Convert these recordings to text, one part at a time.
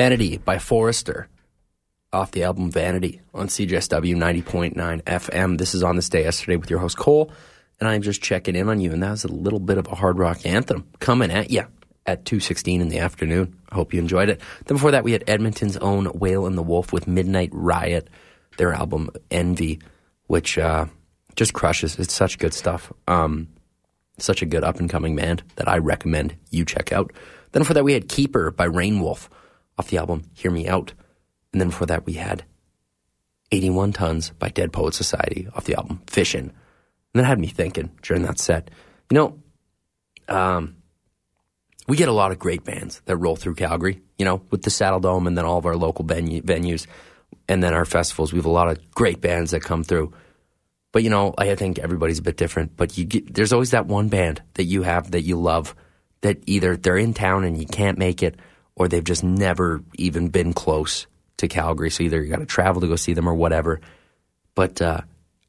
Vanity by Forester off the album Vanity on CJSW 90.9 FM. This is on this day yesterday with your host Cole, and I'm just checking in on you. And that was a little bit of a hard rock anthem coming at you at 2.16 in the afternoon. I hope you enjoyed it. Then before that, we had Edmonton's own Whale and the Wolf with Midnight Riot, their album Envy, which uh, just crushes. It's such good stuff. Um, such a good up and coming band that I recommend you check out. Then before that, we had Keeper by Reignwolf off the album Hear Me Out. And then before that, we had 81 Tonnes by Dead Poet Society off the album Fishin'. And that had me thinking during that set. You know, um, we get a lot of great bands that roll through Calgary, you know, with the Saddledome and then all of our local venue, venues and then our festivals. We have a lot of great bands that come through. But, you know, I think everybody's a bit different. But you get, there's always that one band that you have that you love that either they're in town and you can't make it or they've just never even been close to Calgary. So either you got to travel to go see them or whatever. But uh,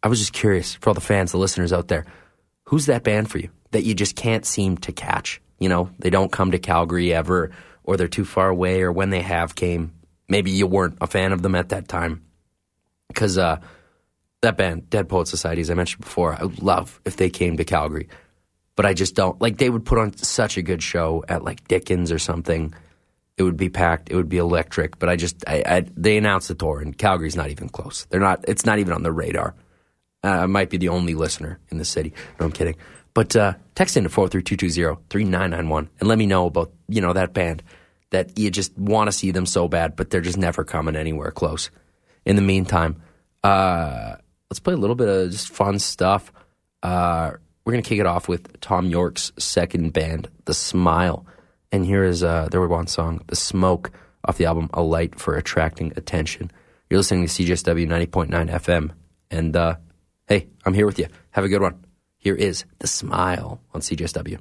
I was just curious for all the fans, the listeners out there, who's that band for you that you just can't seem to catch? You know, they don't come to Calgary ever, or they're too far away, or when they have came, maybe you weren't a fan of them at that time. Because uh, that band, Dead Poet Society, as I mentioned before, I would love if they came to Calgary. But I just don't. Like, they would put on such a good show at, like, Dickens or something it would be packed. It would be electric. But I just, I, I, they announced the tour, and Calgary's not even close. They're not. It's not even on the radar. Uh, I might be the only listener in the city. No, I'm kidding. But uh, text into 43220-3991 and let me know about you know that band that you just want to see them so bad, but they're just never coming anywhere close. In the meantime, uh, let's play a little bit of just fun stuff. Uh, we're gonna kick it off with Thom Yorke's second band, The Smile. And here is uh, there were one song, "The Smoke," off the album "A Light for Attracting Attention." You're listening to CJSW 90.9 FM, and uh, hey, I'm here with you. Have a good one. Here is "The Smile" on CJSW.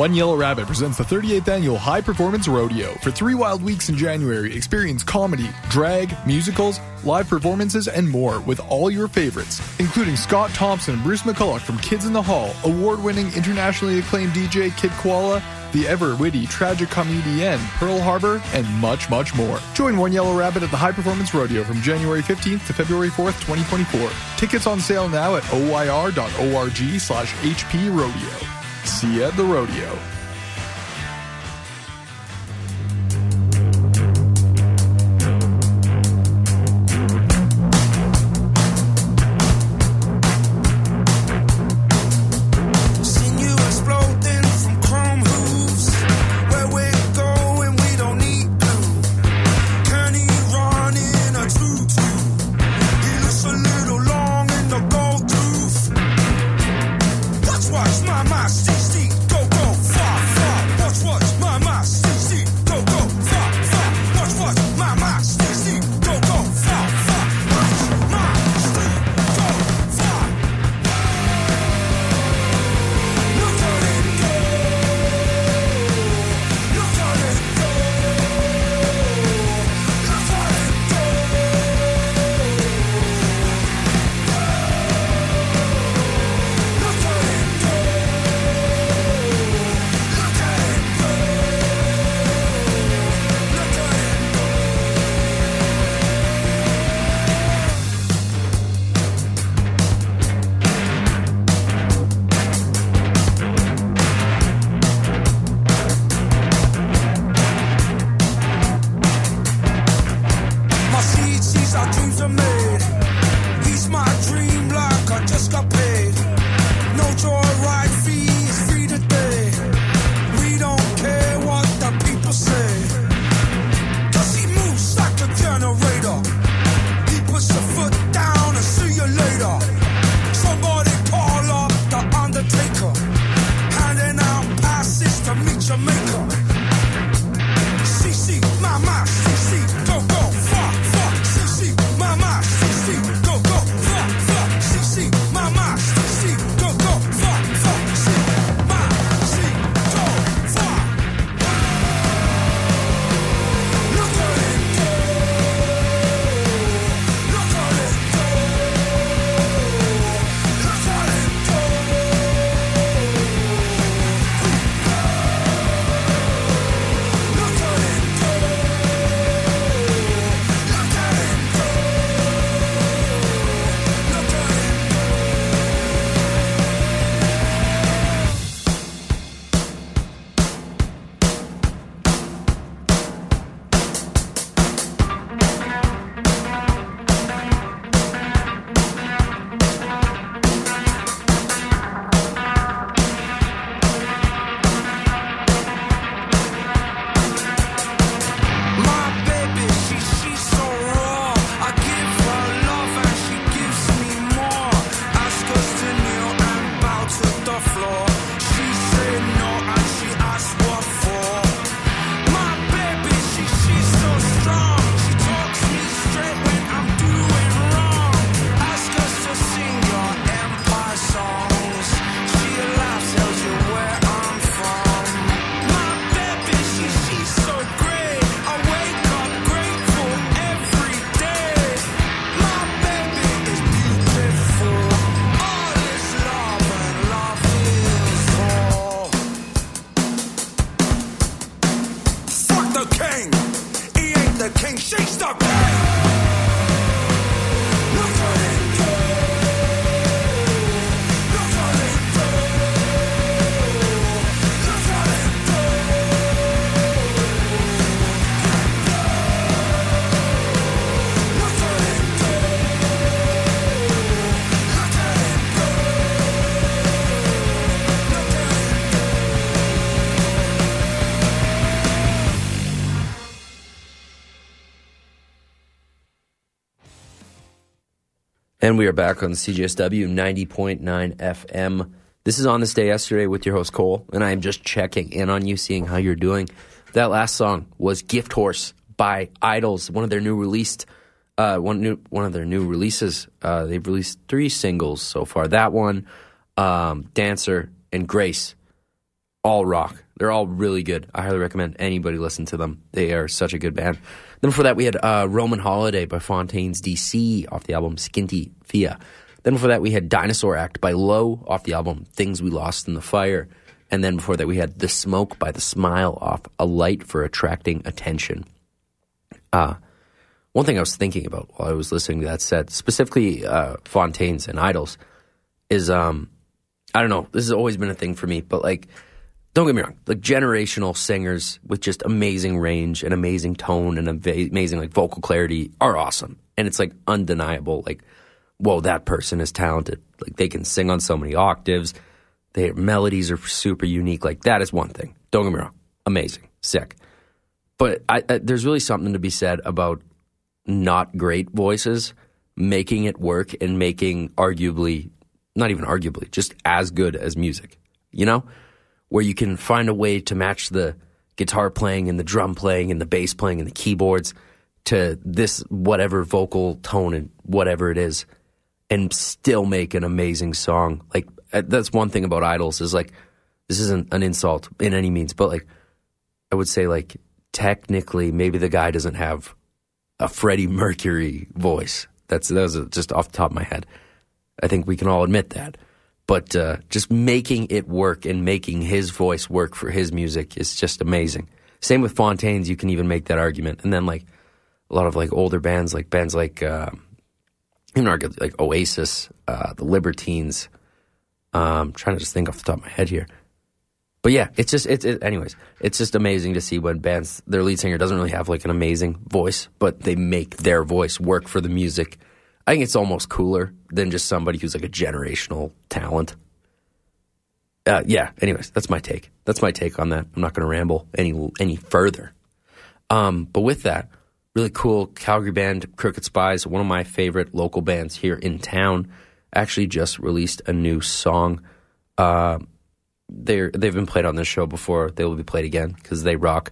One Yellow Rabbit presents the 38th annual High Performance Rodeo. For three wild weeks in January, experience comedy, drag, musicals, live performances, and more with all your favorites, including Scott Thompson and Bruce McCulloch from Kids in the Hall, award winning, internationally acclaimed DJ Kid Koala, the ever witty tragic comedian Pearle Harbour, and much, much more. Join One Yellow Rabbit at the High Performance Rodeo from January 15th to February 4th, 2024. Tickets on sale now at oyr.org slash HP Rodeo. See you at the rodeo. And we are back on CJSW 90.9 FM. This is On This Day Yesterday with your host Cole, and I am just checking in on you, seeing how you're doing. That last song was Gift Horse by IDLES, one of their new released, uh, one new one of their new releases. Uh, they've released three singles so far. That one, um, Dancer, and Grace, all rock. They're all really good. I highly recommend anybody listen to them. They are such a good band. Then before that, we had uh, Roman Holiday by Fontaines DC off the album Skinty Fia. Then before that, we had Dinosaur Act by Low off the album Things We Lost in the Fire. And then before that, we had The Smoke by The Smile off A Light for Attracting Attention. Uh, one thing I was thinking about while I was listening to that set, specifically uh, Fontaines and IDLES, is um, I don't know. This has always been a thing for me, but like, don't get me wrong. Like generational singers with just amazing range and amazing tone and amazing like vocal clarity are awesome, and it's like undeniable. Like, whoa, that person is talented. Like they can sing on so many octaves. Their melodies are super unique. Like that is one thing. Don't get me wrong. Amazing, sick. But I, I, there's really something to be said about not great voices making it work and making arguably, not even arguably, just as good as music. You know, where you can find a way to match the guitar playing and the drum playing and the bass playing and the keyboards to this whatever vocal tone and whatever it is and still make an amazing song. Like uh, that's one thing about IDLES is like this isn't an insult in any means, but like I would say like technically maybe the guy doesn't have a Freddie Mercury voice. That's that was just off the top of my head. I think we can all admit that. But uh, just making it work and making his voice work for his music is just amazing. Same with Fontaines, you can even make that argument. And then like a lot of like older bands, like bands like uh, even arguably like Oasis, uh, the Libertines. Um, trying to just think off the top of my head here. But yeah, it's just it's it, anyways. It's just amazing to see when bands their lead singer doesn't really have like an amazing voice, but they make their voice work for the music. I think it's almost cooler than just somebody who's like a generational talent. Uh, yeah. Anyways, that's my take. That's my take on that. I'm not going to ramble any any further. Um, but with that, really cool Calgary band Crooked Spies, one of my favorite local bands here in town, actually just released a new song. Uh, they're they've been played on this show before. They will be played again because they rock.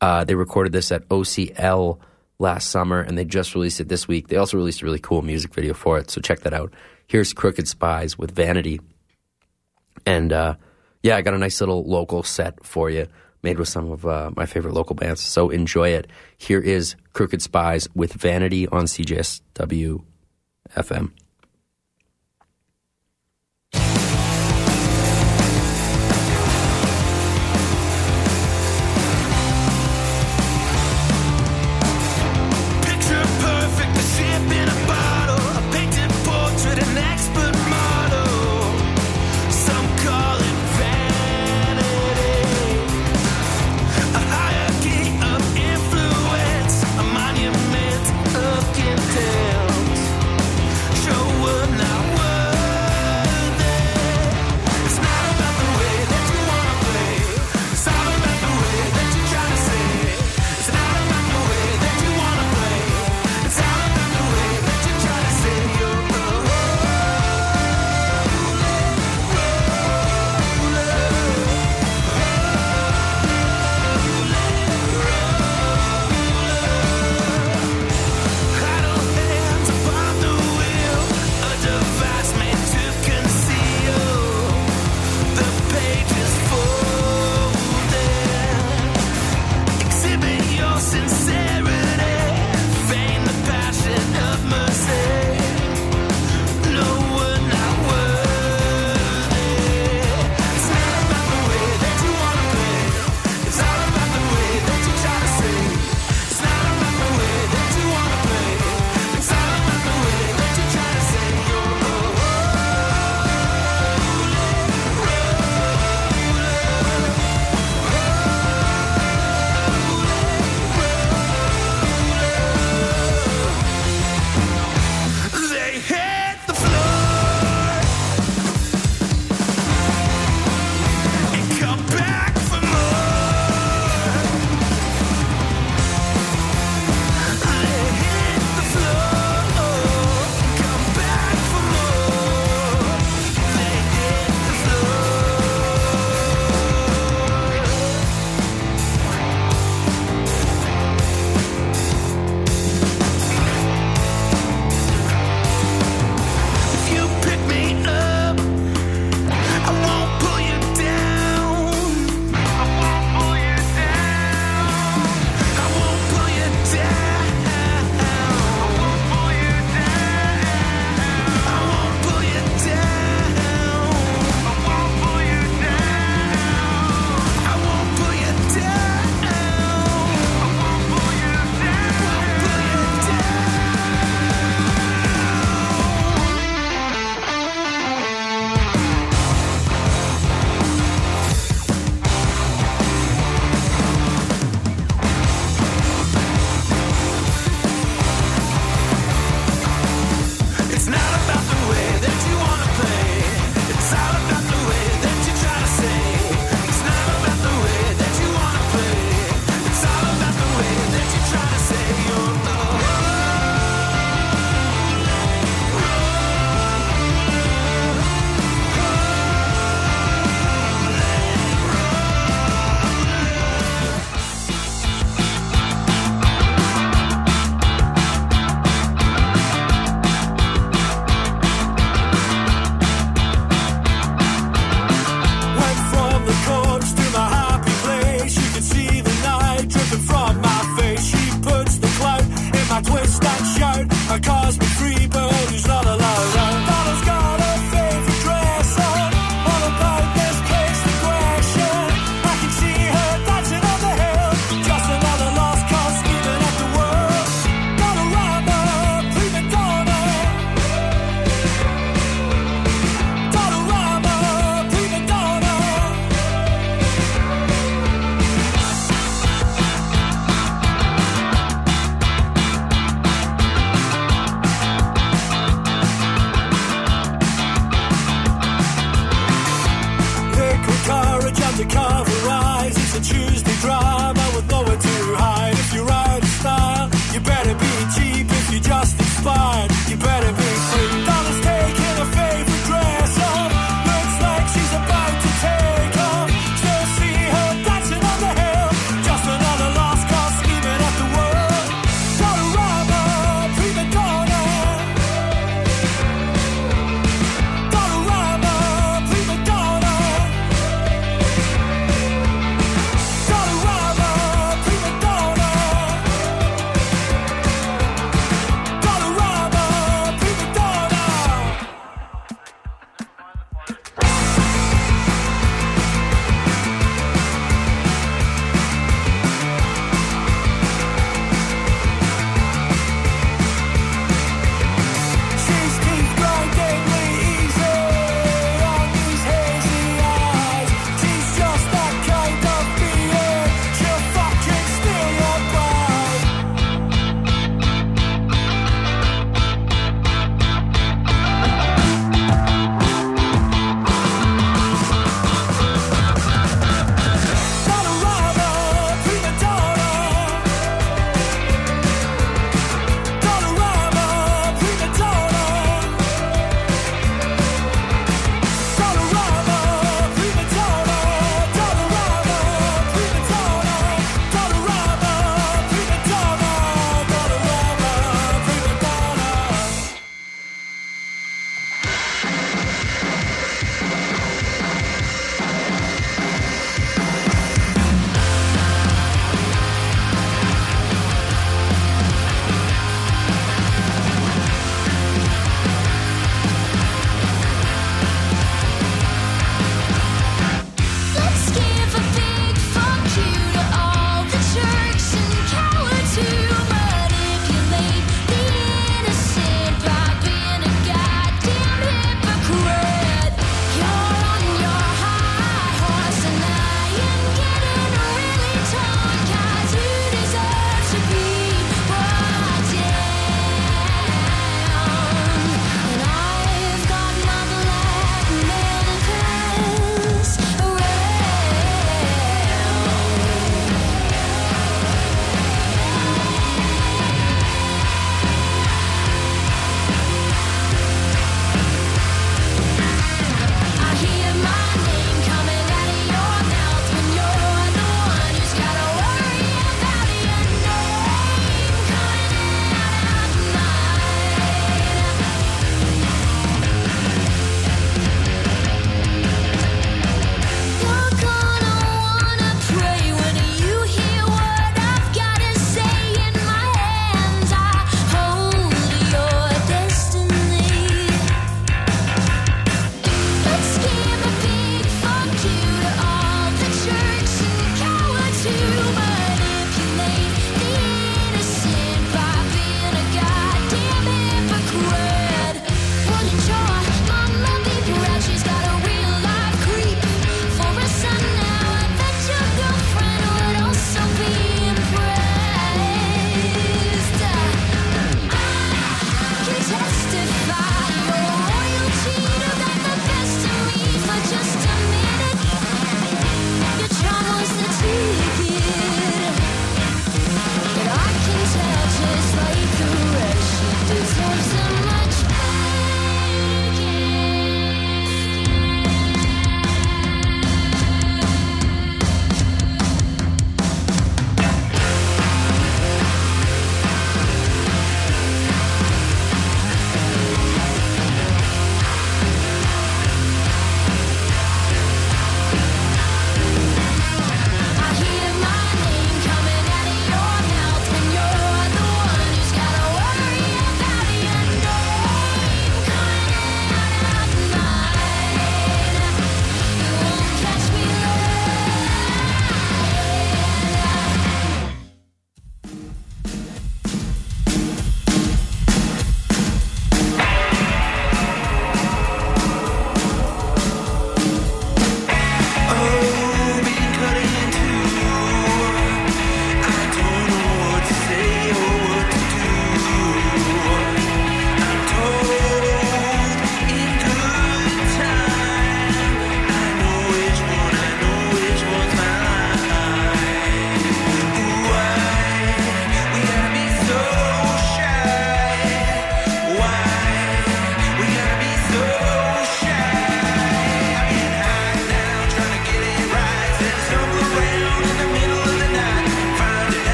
Uh, they recorded this at OCL last summer, and they just released it this week. They also released a really cool music video for it, so check that out. Here's Crooked Spies with Vanity, and uh, yeah, I got a nice little local set for you, made with some of uh, my favorite local bands. So enjoy it. Here is Crooked Spies with Vanity on CJSW FM.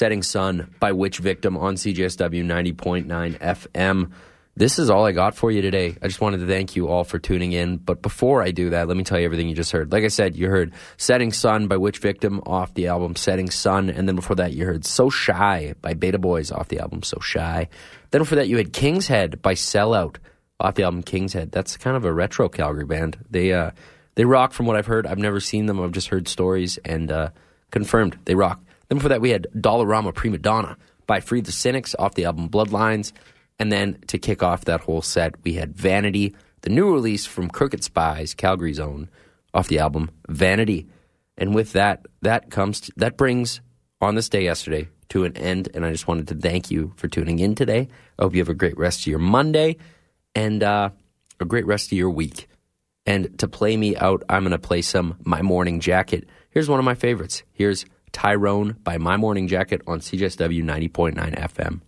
Setting Sun by Witch Victim on CJSW 90.9 FM. This is all I got for you today. I just wanted to thank you all for tuning in. But before I do that, let me tell you everything you just heard. Like I said, you heard Setting Sun by Witch Victim off the album Setting Sun. And then before that, you heard So Shy by Betaboys off the album So Shy. Then before that, you had King's Head by Sellout off the album King's Head. That's kind of a retro Calgary band. They, uh, they rock from what I've heard. I've never seen them. I've just heard stories and uh, confirmed they rock. Then before that, we had Dollarama Prima Donna by Free the Cynics off the album Bloodlines. And then to kick off that whole set, we had Vanity, the new release from Crooked Spies, Calgary's own, off the album Vanity. And with that, that comes to, that brings on this day yesterday to an end. And I just wanted to thank you for tuning in today. I hope you have a great rest of your Monday and uh, a great rest of your week. And to play me out, I'm going to play some My Morning Jacket. Here's one of my favorites. Here's Tyrone by My Morning Jacket on CJSW 90.9 FM.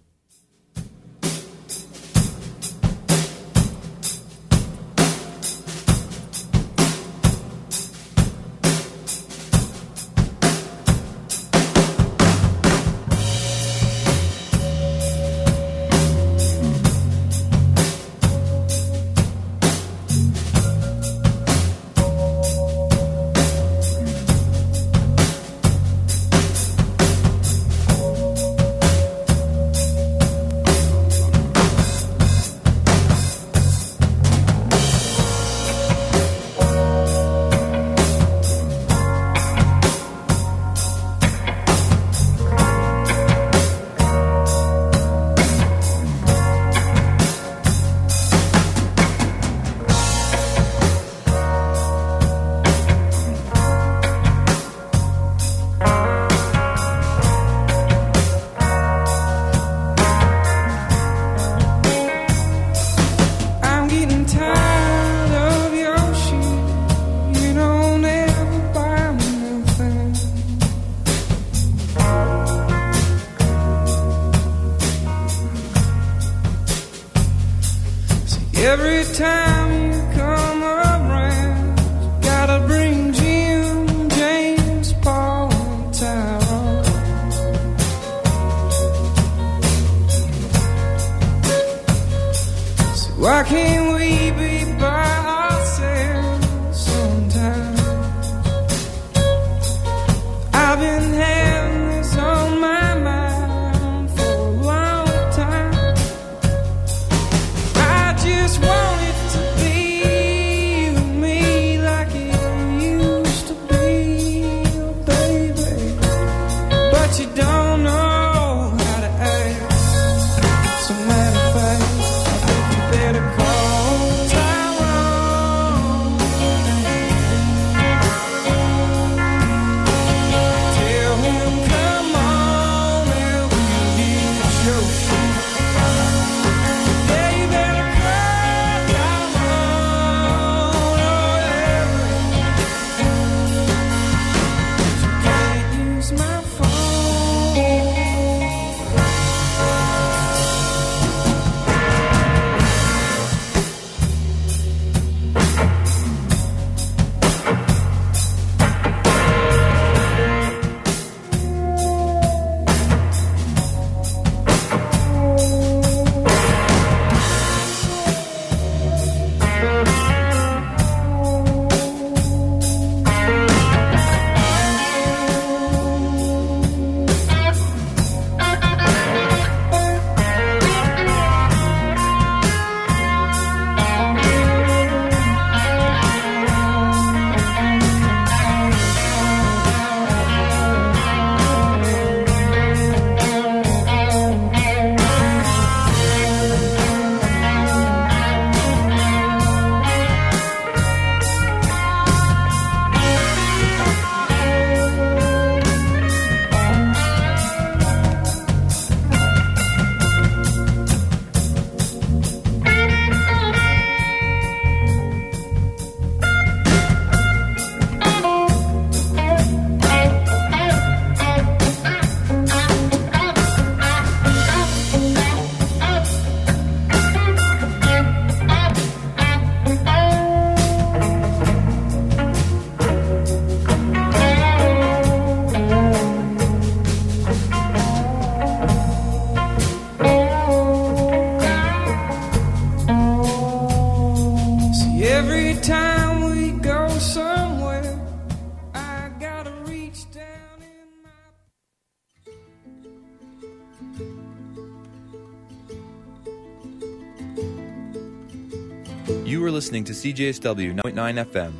CJSW 9.9 FM,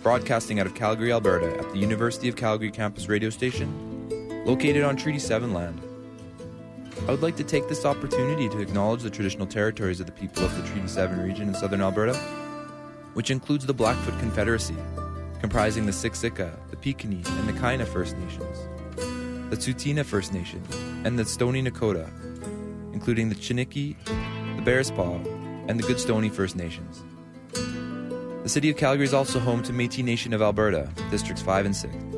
broadcasting out of Calgary, Alberta, at the University of Calgary campus radio station, located on Treaty 7 land. I would like to take this opportunity to acknowledge the traditional territories of the people of the Treaty 7 region in southern Alberta, which includes the Blackfoot Confederacy, comprising the Siksika, the Piikani, and the Kainai First Nations, the Tsuut'ina First Nation, and the Stoney Nakoda, including the Chiniki, the Bearspaw, and the Goodstoney First Nations. The city of Calgary is also home to Métis Nation of Alberta, districts 5 and 6.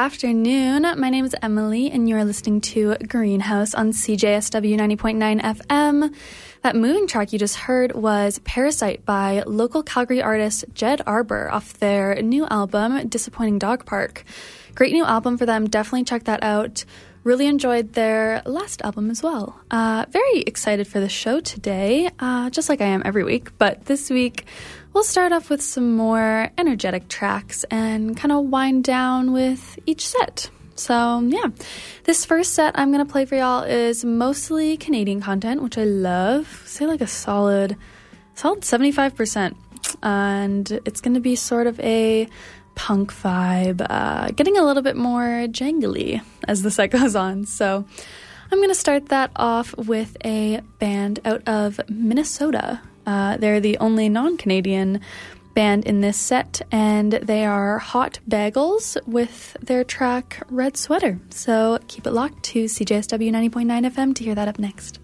Afternoon. My name is Emily, and you're listening to Greenhouse on CJSW 90.9 FM. That moving track you just heard was Parasite by local Calgary artist Jed Arbor off their new album, Disappointing Dog Park. Great new album for them. Definitely check that out. Really enjoyed their last album as well. Uh, very excited for the show today, uh, just like I am every week. But this week, we'll start off with some more energetic tracks and kind of wind down with each set. So, yeah, this first set I'm going to play for y'all is mostly Canadian content, which I love. Say like a solid, solid 75%. And it's going to be sort of a punk vibe, uh, getting a little bit more jangly as the set goes on. So, I'm going to start that off with a band out of Minnesota. Uh, they're the only non Canadian band in this set, and they are Hot Bagels with their track Red Sweater. So keep it locked to CJSW 90.9 FM to hear that up next.